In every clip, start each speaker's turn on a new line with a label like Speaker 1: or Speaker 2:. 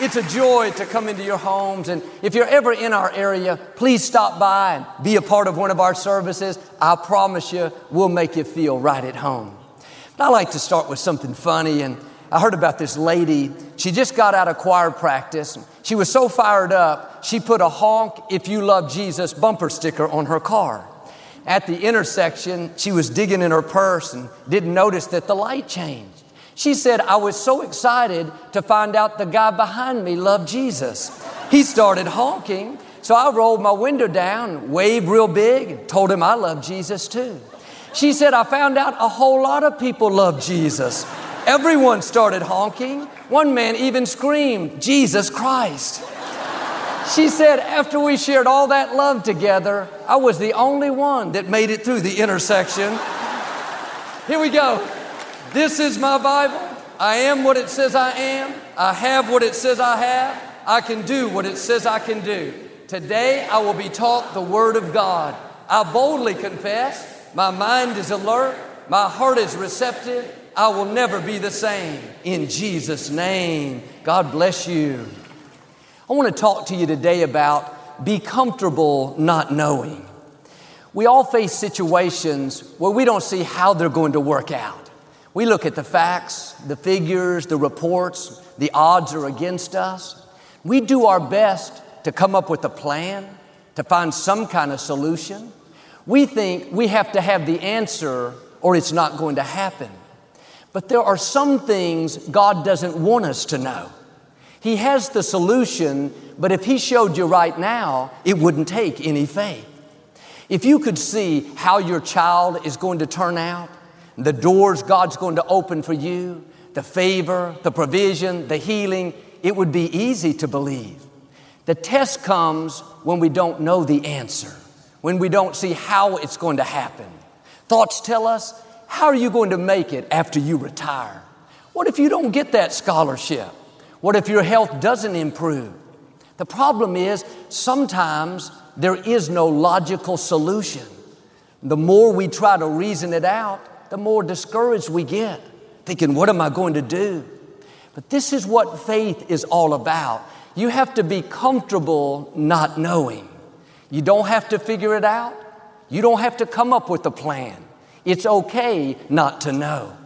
Speaker 1: It's a joy to come into your homes. And if you're ever in our area, please stop by and be a part of one of our services. I promise you, we'll make you feel right at home. I like to start with something funny. And I heard about this lady. She just got out of choir practice. And she was so fired up, she put a honk if you love Jesus bumper sticker on her car. At the intersection, she was digging in her purse and didn't notice that the light changed. She said, I was so excited to find out the guy behind me loved Jesus. He started honking, so I rolled my window down, waved real big, and told him I love Jesus too. She said, I found out a whole lot of people love Jesus. Everyone started honking. One man even screamed, Jesus Christ. She said, after we shared all that love together, I was the only one that made it through the intersection. Here we go. This is my Bible. I am what it says I am. I have what it says I have. I can do what it says I can do. Today I will be taught the Word of God. I boldly confess. My mind is alert. My heart is receptive. I will never be the same. In Jesus' name, God bless you. I want to talk to you today about be comfortable not knowing. We all face situations where we don't see how they're going to work out. We look at the facts, the figures, the reports, the odds are against us. We do our best to come up with a plan, to find some kind of solution. We think we have to have the answer or it's not going to happen. But there are some things God doesn't want us to know. He has the solution, but if He showed you right now, it wouldn't take any faith. If you could see how your child is going to turn out, the doors God's going to open for you, the favor, the provision, the healing, it would be easy to believe. The test comes when we don't know the answer, when we don't see how it's going to happen. Thoughts tell us, how are you going to make it after you retire? What if you don't get that scholarship? What if your health doesn't improve? The problem is sometimes there is no logical solution. The more we try to reason it out, the more discouraged we get, thinking, What am I going to do? But this is what faith is all about. You have to be comfortable not knowing. You don't have to figure it out. You don't have to come up with a plan. It's okay not to know.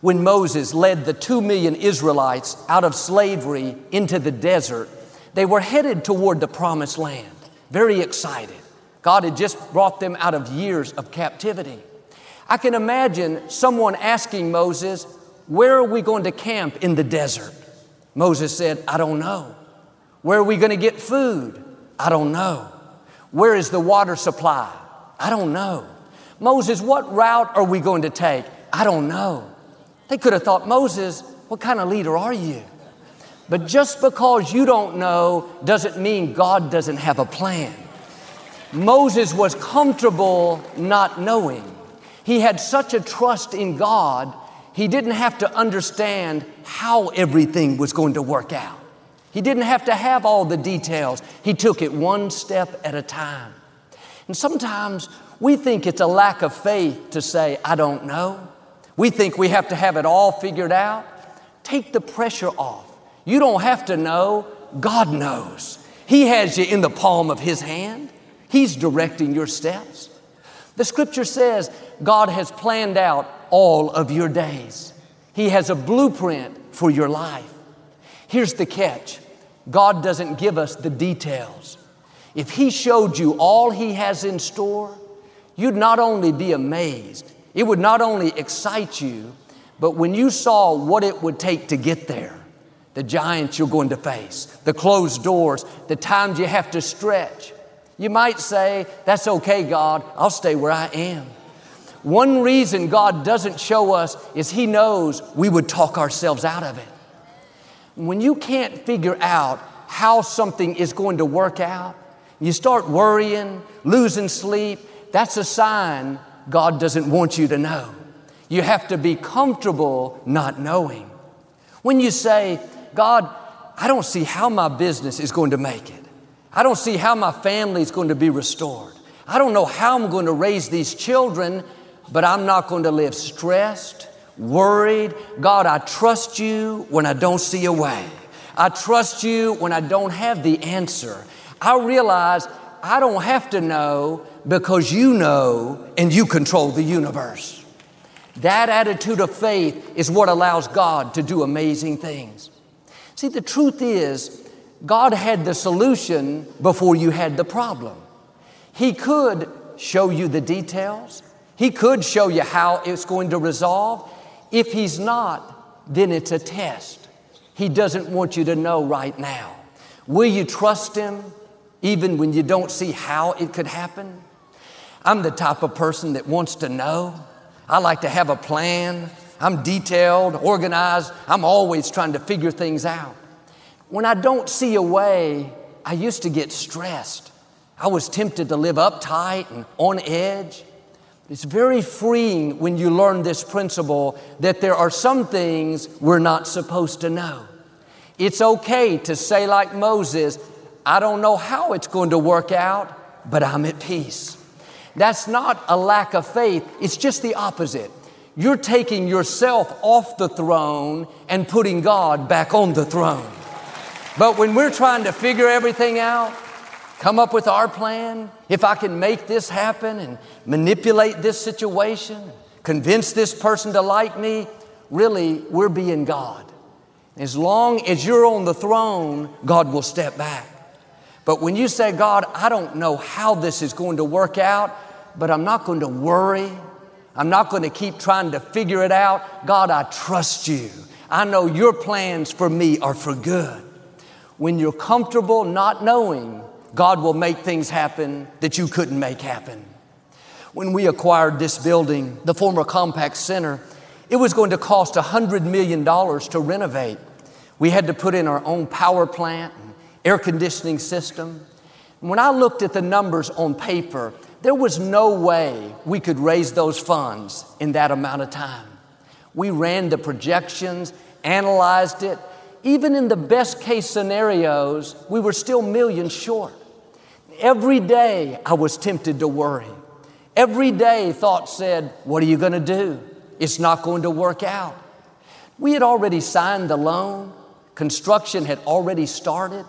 Speaker 1: When Moses led the two million Israelites out of slavery into the desert, they were headed toward the promised land, very excited. God had just brought them out of years of captivity. I can imagine someone asking Moses, Where are we going to camp in the desert? Moses said, I don't know. Where are we going to get food? I don't know. Where is the water supply? I don't know. Moses, what route are we going to take? I don't know. They could have thought, Moses, what kind of leader are you? But just because you don't know doesn't mean God doesn't have a plan. Moses was comfortable not knowing. He had such a trust in God, he didn't have to understand how everything was going to work out. He didn't have to have all the details. He took it one step at a time. And sometimes we think it's a lack of faith to say, I don't know. We think we have to have it all figured out. Take the pressure off. You don't have to know, God knows. He has you in the palm of His hand, He's directing your steps. The scripture says God has planned out all of your days. He has a blueprint for your life. Here's the catch God doesn't give us the details. If He showed you all He has in store, you'd not only be amazed, it would not only excite you, but when you saw what it would take to get there, the giants you're going to face, the closed doors, the times you have to stretch, you might say, That's okay, God, I'll stay where I am. One reason God doesn't show us is He knows we would talk ourselves out of it. When you can't figure out how something is going to work out, you start worrying, losing sleep, that's a sign God doesn't want you to know. You have to be comfortable not knowing. When you say, God, I don't see how my business is going to make it. I don't see how my family is going to be restored. I don't know how I'm going to raise these children, but I'm not going to live stressed, worried. God, I trust you when I don't see a way. I trust you when I don't have the answer. I realize I don't have to know because you know and you control the universe. That attitude of faith is what allows God to do amazing things. See, the truth is, God had the solution before you had the problem. He could show you the details, He could show you how it's going to resolve. If He's not, then it's a test. He doesn't want you to know right now. Will you trust Him even when you don't see how it could happen? I'm the type of person that wants to know. I like to have a plan. I'm detailed, organized. I'm always trying to figure things out. When I don't see a way, I used to get stressed. I was tempted to live uptight and on edge. It's very freeing when you learn this principle that there are some things we're not supposed to know. It's okay to say, like Moses, I don't know how it's going to work out, but I'm at peace. That's not a lack of faith, it's just the opposite. You're taking yourself off the throne and putting God back on the throne. But when we're trying to figure everything out, come up with our plan, if I can make this happen and manipulate this situation, convince this person to like me, really, we're being God. As long as you're on the throne, God will step back. But when you say, God, I don't know how this is going to work out, but I'm not going to worry. I'm not going to keep trying to figure it out. God, I trust you. I know your plans for me are for good. When you're comfortable not knowing, God will make things happen that you couldn't make happen. When we acquired this building, the former Compaq Center, it was going to cost $100 million to renovate. We had to put in our own power plant, and air conditioning system. When I looked at the numbers on paper, there was no way we could raise those funds in that amount of time. We ran the projections, analyzed it, even in the best case scenarios, we were still millions short. Every day I was tempted to worry. Every day thought said, What are you going to do? It's not going to work out. We had already signed the loan, construction had already started.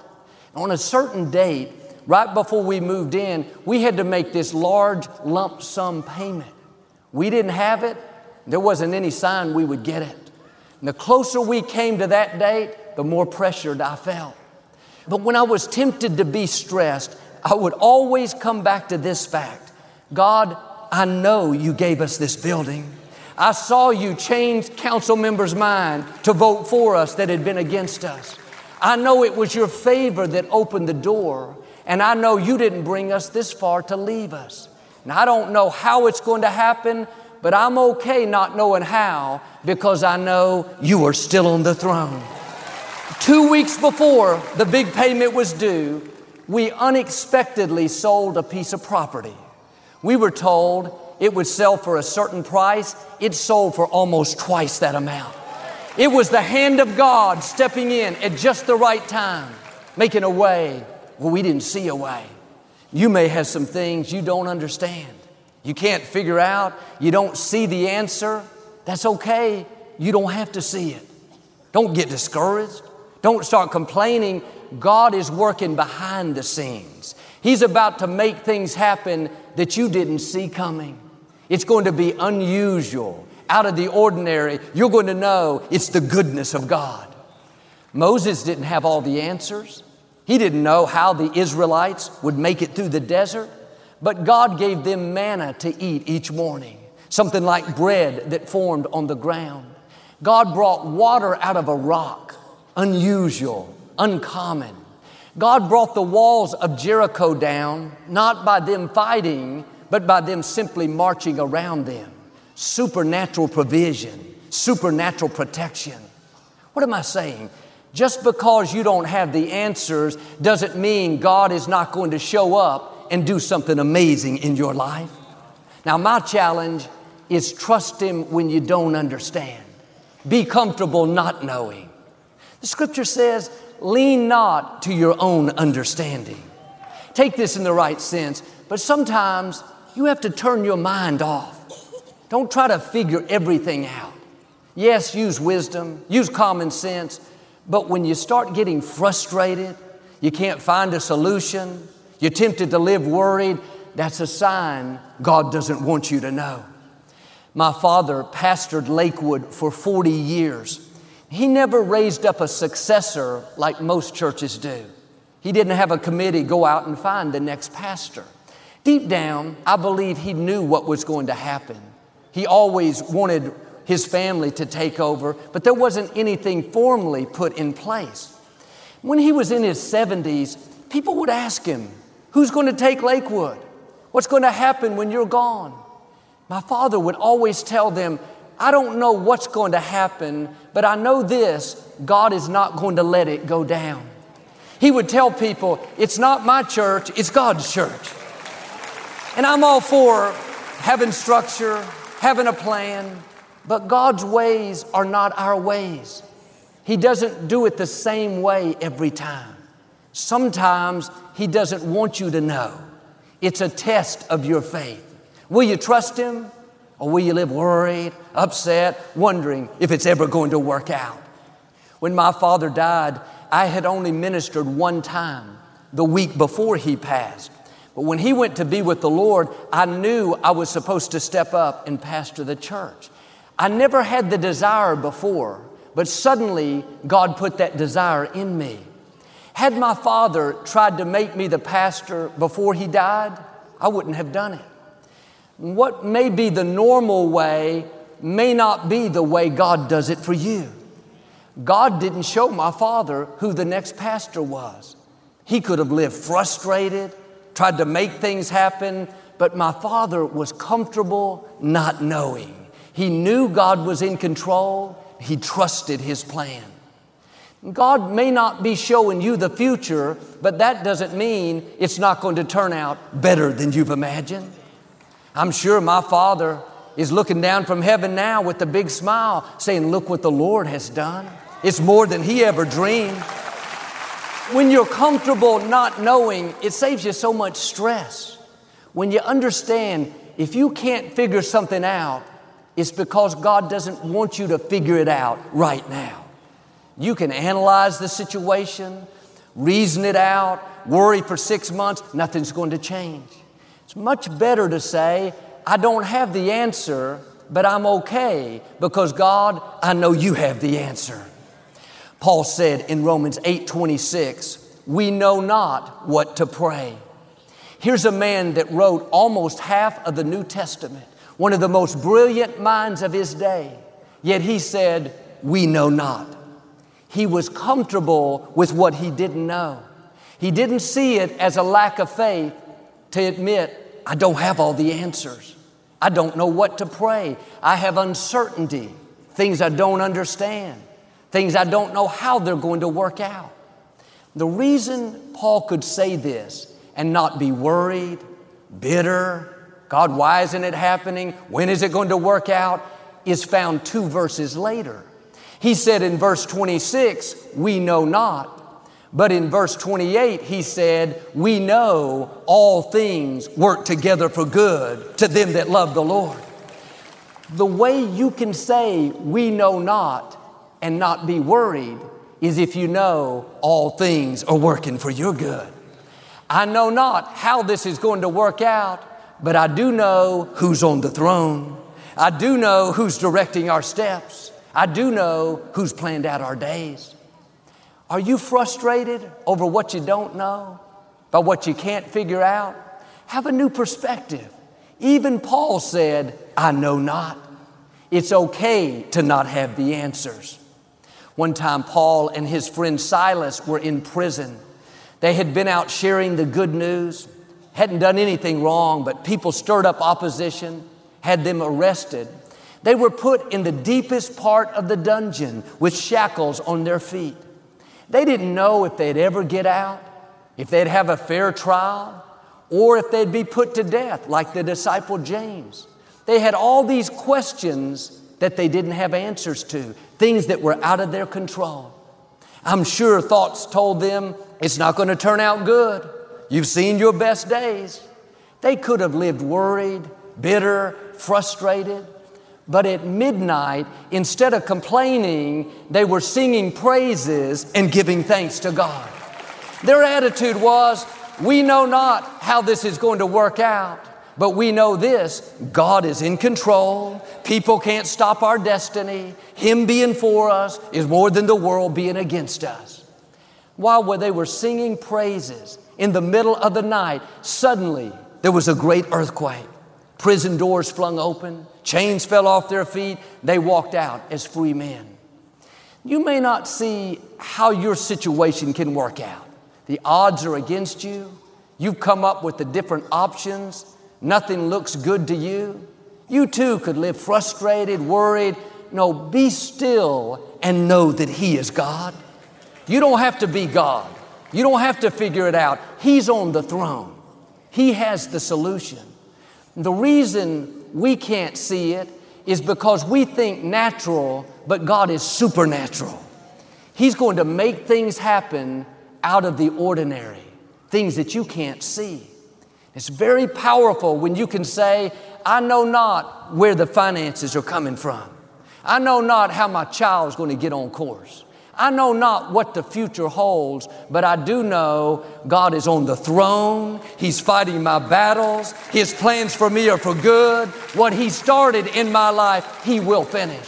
Speaker 1: On a certain date, right before we moved in, we had to make this large lump sum payment. We didn't have it, there wasn't any sign we would get it. And the closer we came to that date, the more pressured I felt. But when I was tempted to be stressed, I would always come back to this fact God, I know you gave us this building. I saw you change council members' mind to vote for us that had been against us. I know it was your favor that opened the door, and I know you didn't bring us this far to leave us. And I don't know how it's going to happen, but I'm okay not knowing how because I know you are still on the throne. Two weeks before the big payment was due, we unexpectedly sold a piece of property. We were told it would sell for a certain price. It sold for almost twice that amount. It was the hand of God stepping in at just the right time, making a way where we didn't see a way. You may have some things you don't understand. You can't figure out. You don't see the answer. That's okay. You don't have to see it. Don't get discouraged. Don't start complaining. God is working behind the scenes. He's about to make things happen that you didn't see coming. It's going to be unusual, out of the ordinary. You're going to know it's the goodness of God. Moses didn't have all the answers. He didn't know how the Israelites would make it through the desert, but God gave them manna to eat each morning, something like bread that formed on the ground. God brought water out of a rock unusual, uncommon. God brought the walls of Jericho down, not by them fighting, but by them simply marching around them. Supernatural provision, supernatural protection. What am I saying? Just because you don't have the answers doesn't mean God is not going to show up and do something amazing in your life. Now, my challenge is trust Him when you don't understand. Be comfortable not knowing. The scripture says, lean not to your own understanding. Take this in the right sense, but sometimes you have to turn your mind off. Don't try to figure everything out. Yes, use wisdom, use common sense, but when you start getting frustrated, you can't find a solution, you're tempted to live worried, that's a sign God doesn't want you to know. My father pastored Lakewood for 40 years. He never raised up a successor like most churches do. He didn't have a committee go out and find the next pastor. Deep down, I believe he knew what was going to happen. He always wanted his family to take over, but there wasn't anything formally put in place. When he was in his 70s, people would ask him, Who's going to take Lakewood? What's going to happen when you're gone? My father would always tell them, I don't know what's going to happen, but I know this God is not going to let it go down. He would tell people, It's not my church, it's God's church. And I'm all for having structure, having a plan, but God's ways are not our ways. He doesn't do it the same way every time. Sometimes He doesn't want you to know. It's a test of your faith. Will you trust Him or will you live worried, upset, wondering if it's ever going to work out? When my father died, I had only ministered one time the week before he passed. But when he went to be with the Lord, I knew I was supposed to step up and pastor the church. I never had the desire before, but suddenly God put that desire in me. Had my father tried to make me the pastor before he died, I wouldn't have done it. What may be the normal way may not be the way God does it for you. God didn't show my father who the next pastor was. He could have lived frustrated, tried to make things happen, but my father was comfortable not knowing. He knew God was in control, he trusted his plan. God may not be showing you the future, but that doesn't mean it's not going to turn out better than you've imagined. I'm sure my father is looking down from heaven now with a big smile, saying, Look what the Lord has done. It's more than he ever dreamed. When you're comfortable not knowing, it saves you so much stress. When you understand if you can't figure something out, it's because God doesn't want you to figure it out right now. You can analyze the situation, reason it out, worry for six months, nothing's going to change. It's much better to say, I don't have the answer, but I'm okay because God, I know you have the answer. Paul said in Romans 8 26, we know not what to pray. Here's a man that wrote almost half of the New Testament one of the most brilliant minds of his day. Yet he said, We know not. He was comfortable with what he didn't know. He didn't see it as a lack of faith to admit, I don't have all the answers. I don't know what to pray. I have uncertainty, things I don't understand, things I don't know how they're going to work out. The reason Paul could say this and not be worried, bitter, God, why isn't it happening? When is it going to work out? Is found two verses later. He said in verse 26, We know not. But in verse 28, he said, We know all things work together for good to them that love the Lord. The way you can say, We know not, and not be worried is if you know all things are working for your good. I know not how this is going to work out, but I do know who's on the throne. I do know who's directing our steps. I do know who's planned out our days. Are you frustrated over what you don't know, by what you can't figure out? Have a new perspective. Even Paul said, I know not. It's okay to not have the answers. One time, Paul and his friend Silas were in prison. They had been out sharing the good news hadn't done anything wrong, but people stirred up opposition, had them arrested. They were put in the deepest part of the dungeon with shackles on their feet. They didn't know if they'd ever get out, if they'd have a fair trial, or if they'd be put to death like the disciple James. They had all these questions that they didn't have answers to, things that were out of their control. I'm sure thoughts told them it's not going to turn out good. You've seen your best days. They could have lived worried, bitter, frustrated. But at midnight, instead of complaining, they were singing praises and giving thanks to God. Their attitude was, We know not how this is going to work out, but we know this God is in control. People can't stop our destiny. Him being for us is more than the world being against us. While they were singing praises in the middle of the night, suddenly there was a great earthquake. Prison doors flung open, chains fell off their feet. They walked out as free men. You may not see how your situation can work out. The odds are against you. You've come up with the different options nothing looks good to you, you too could live frustrated, worried. No, be still and know that He is God. You don't have to be God. You don't have to figure it out. He's on the throne. He has the solution. The reason we can't see it is because we think natural, but God is supernatural. He's going to make things happen out of the ordinary, things that you can't see. It's very powerful when you can say, I know not where the finances are coming from. I know not how my child is going to get on course. I know not what the future holds, but I do know God is on the throne. He's fighting my battles. His plans for me are for good. What He started in my life, He will finish.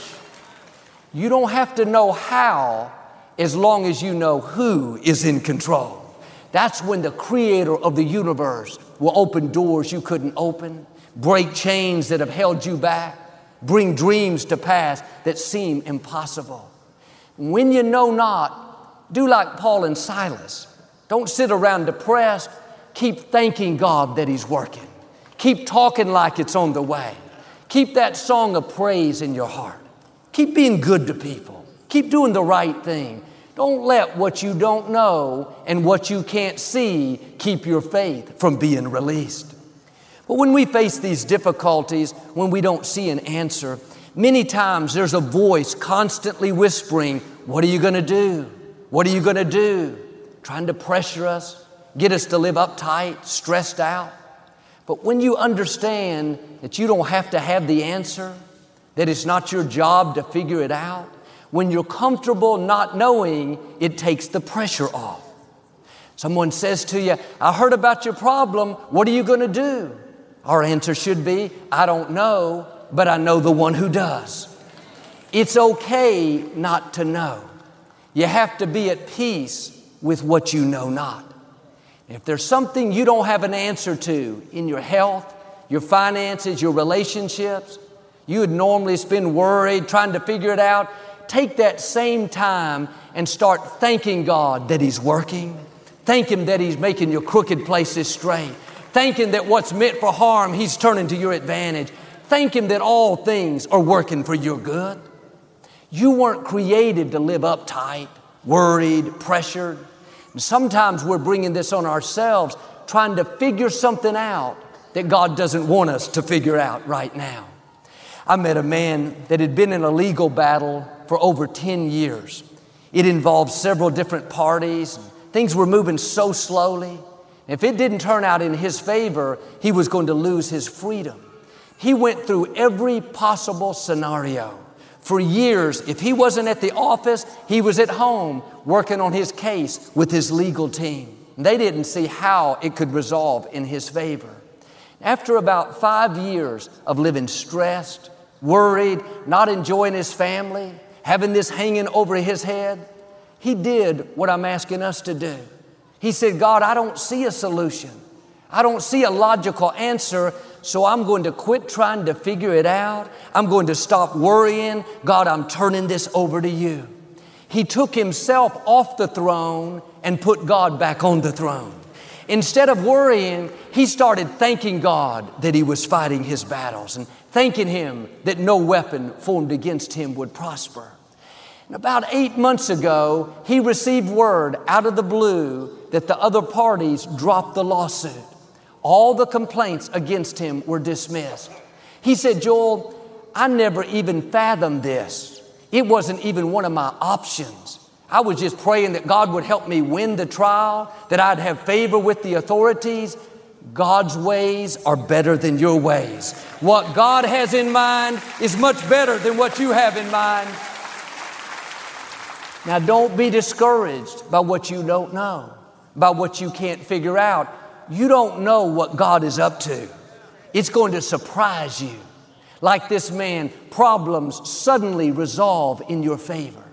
Speaker 1: You don't have to know how as long as you know who is in control. That's when the creator of the universe will open doors you couldn't open, break chains that have held you back, bring dreams to pass that seem impossible. When you know not, do like Paul and Silas. Don't sit around depressed. Keep thanking God that He's working. Keep talking like it's on the way. Keep that song of praise in your heart. Keep being good to people. Keep doing the right thing. Don't let what you don't know and what you can't see keep your faith from being released. But when we face these difficulties, when we don't see an answer, many times there's a voice constantly whispering, What are you going to do? What are you going to do? Trying to pressure us, get us to live uptight, stressed out. But when you understand that you don't have to have the answer, that it's not your job to figure it out, when you're comfortable not knowing, it takes the pressure off. Someone says to you, I heard about your problem. What are you going to do? Our answer should be, I don't know, but I know the one who does. It's okay not to know. You have to be at peace with what you know not. If there's something you don't have an answer to in your health, your finances, your relationships, you would normally spend worried trying to figure it out take that same time and start thanking God that He's working. Thank Him that He's making your crooked places straight. Thank Him that what's meant for harm, He's turning to your advantage. Thank Him that all things are working for your good. You weren't created to live uptight, worried, pressured. And sometimes we're bringing this on ourselves, trying to figure something out that God doesn't want us to figure out right now. I met a man that had been in a legal battle for over 10 years. It involved several different parties. Things were moving so slowly. If it didn't turn out in his favor, he was going to lose his freedom. He went through every possible scenario. For years, if he wasn't at the office, he was at home working on his case with his legal team. They didn't see how it could resolve in his favor. After about five years of living stressed, worried, not enjoying his family, having this hanging over his head, he did what I'm asking us to do. He said, God, I don't see a solution. I don't see a logical answer, so I'm going to quit trying to figure it out. I'm going to stop worrying. God, I'm turning this over to you. He took himself off the throne and put God back on the throne. Instead of worrying, he started thanking God that he was fighting his battles and thanking him that no weapon formed against him would prosper. And about eight months ago, he received word out of the blue that the other parties dropped the lawsuit. All the complaints against him were dismissed. He said, Joel, I never even fathomed this. It wasn't even one of my options. I was just praying that God would help me win the trial, that I'd have favor with the authorities. God's ways are better than your ways. What God has in mind is much better than what you have in mind. Now, don't be discouraged by what you don't know, by what you can't figure out. You don't know what God is up to. It's going to surprise you. Like this man, problems suddenly resolve in your favor.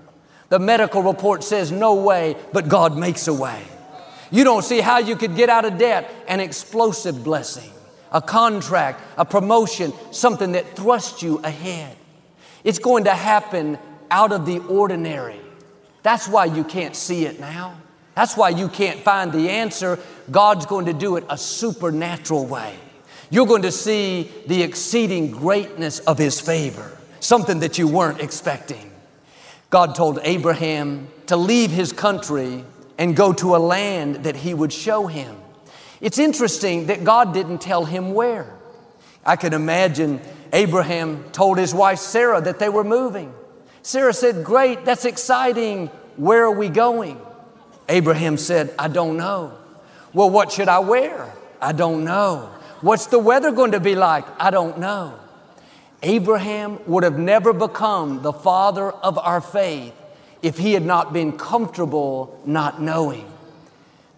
Speaker 1: The medical report says no way, but God makes a way. You don't see how you could get out of debt, an explosive blessing, a contract, a promotion, something that thrusts you ahead. It's going to happen out of the ordinary. That's why you can't see it now. That's why you can't find the answer. God's going to do it a supernatural way. You're going to see the exceeding greatness of His favor, something that you weren't expecting. God told Abraham to leave his country and go to a land that He would show him. It's interesting that God didn't tell him where. I can imagine Abraham told his wife Sarah that they were moving. Sarah said, Great, that's exciting. Where are we going? Abraham said, I don't know. Well, what should I wear? I don't know. What's the weather going to be like? I don't know. Abraham would have never become the father of our faith if he had not been comfortable not knowing.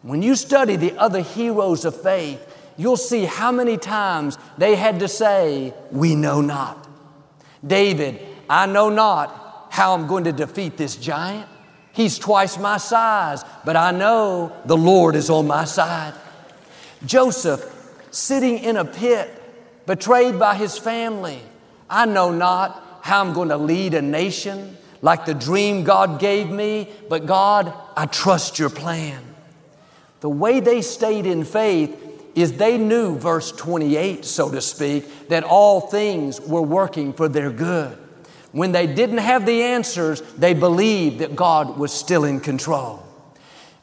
Speaker 1: When you study the other heroes of faith, you'll see how many times they had to say, We know not. David, I know not how I'm going to defeat this giant. He's twice my size, but I know the Lord is on my side. Joseph, sitting in a pit, betrayed by his family. I know not how I'm going to lead a nation like the dream God gave me, but God, I trust your plan. The way they stayed in faith is they knew, verse 28, so to speak, that all things were working for their good. When they didn't have the answers, they believed that God was still in control.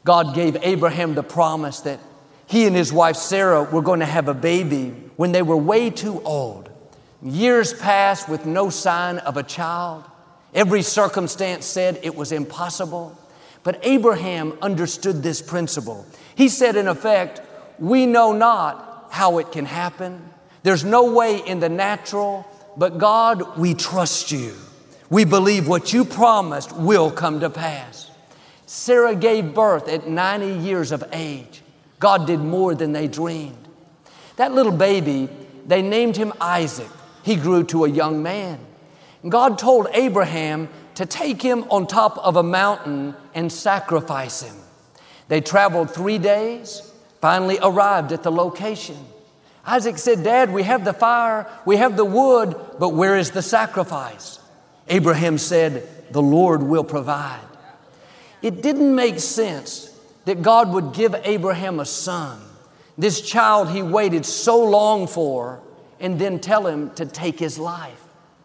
Speaker 1: God gave Abraham the promise that he and his wife Sarah were going to have a baby when they were way too old. Years passed with no sign of a child. Every circumstance said it was impossible. But Abraham understood this principle. He said, in effect, We know not how it can happen. There's no way in the natural, but God, we trust you. We believe what you promised will come to pass. Sarah gave birth at 90 years of age. God did more than they dreamed. That little baby, they named him Isaac. He grew to a young man. God told Abraham to take him on top of a mountain and sacrifice him. They traveled three days, finally arrived at the location. Isaac said, Dad, we have the fire, we have the wood, but where is the sacrifice? Abraham said, The Lord will provide. It didn't make sense that God would give Abraham a son, this child he waited so long for, and then tell him to take his life.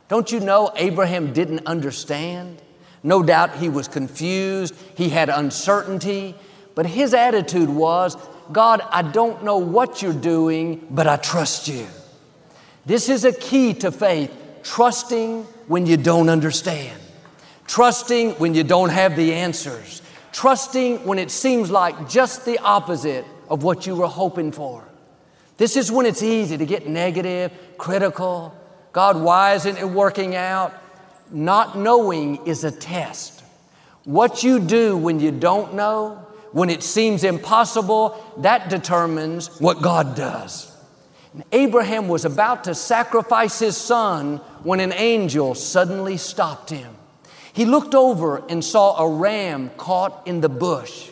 Speaker 1: Don't you know Abraham didn't understand? No doubt he was confused, he had uncertainty, but his attitude was God, I don't know what you're doing, but I trust you. This is a key to faith trusting when you don't understand, trusting when you don't have the answers, trusting when it seems like just the opposite of what you were hoping for. This is when it's easy to get negative, critical. God, why isn't it working out? Not knowing is a test. What you do when you don't know, when it seems impossible, that determines what God does. And Abraham was about to sacrifice his son when an angel suddenly stopped him. He looked over and saw a ram caught in the bush.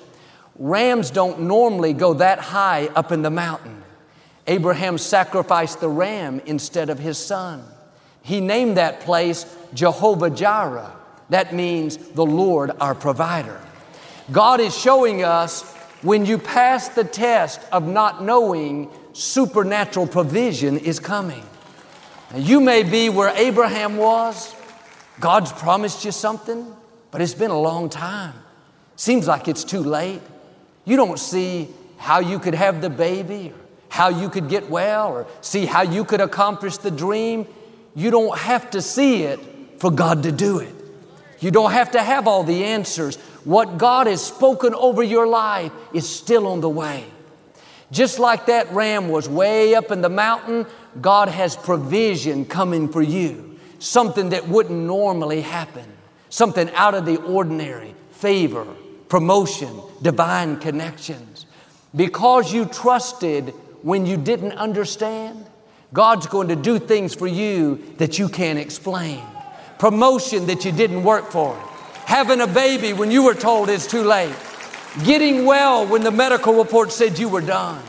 Speaker 1: Rams don't normally go that high up in the mountain. Abraham sacrificed the ram instead of his son. He named that place Jehovah Jireh. That means the Lord our provider. God is showing us when you pass the test of not knowing, supernatural provision is coming. Now, you may be where Abraham was. God's promised you something. but it's been a long time. Seems like it's too late. You don't see how you could have the baby, or how you could get well, or see how you could accomplish the dream. You don't have to see it for God to do it. You don't have to have all the answers. What God has spoken over your life is still on the way. Just like that ram was way up in the mountain, God has provision coming for you. Something that wouldn't normally happen. Something out of the ordinary. Favor, promotion, divine connections. Because you trusted when you didn't understand, God's going to do things for you that you can't explain. Promotion that you didn't work for. Having a baby when you were told it's too late. Getting well when the medical report said you were done.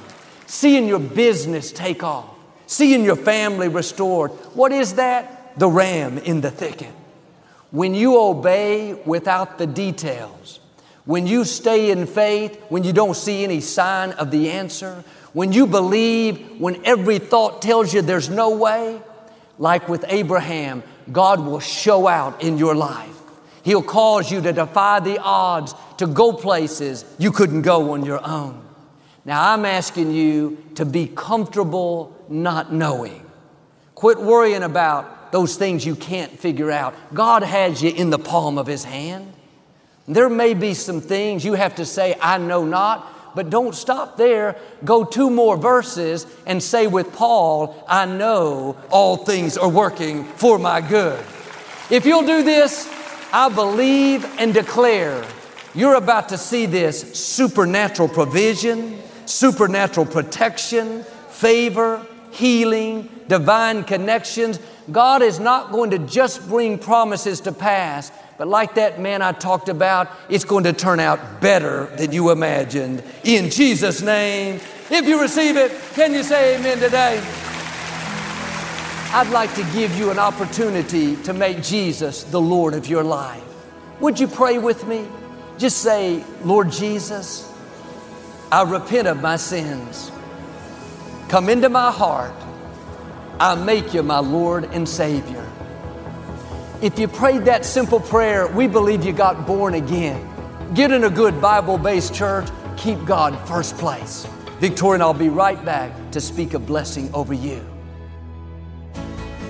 Speaker 1: Seeing your business take off. Seeing your family restored. What is that? The ram in the thicket. When you obey without the details, when you stay in faith, when you don't see any sign of the answer, when you believe, when every thought tells you there's no way, like with Abraham, God will show out in your life. He'll cause you to defy the odds, to go places you couldn't go on your own. Now, I'm asking you to be comfortable not knowing. Quit worrying about those things you can't figure out. God has you in the palm of His hand. There may be some things you have to say, I know not, but don't stop there. Go two more verses and say with Paul, I know all things are working for my good. If you'll do this, I believe and declare you're about to see this supernatural provision, supernatural protection, favor, healing, divine connections. God is not going to just bring promises to pass, but like that man I talked about, it's going to turn out better than you imagined. In Jesus' name, if you receive it, can you say amen today? I'd like to give you an opportunity to make Jesus the Lord of your life. Would you pray with me? Just say, Lord Jesus, I repent of my sins. Come into my heart. I make you my Lord and Savior. If you prayed that simple prayer, we believe you got born again. Get in a good Bible based church. Keep God first place. Victoria and I'll be right back to speak a blessing over you.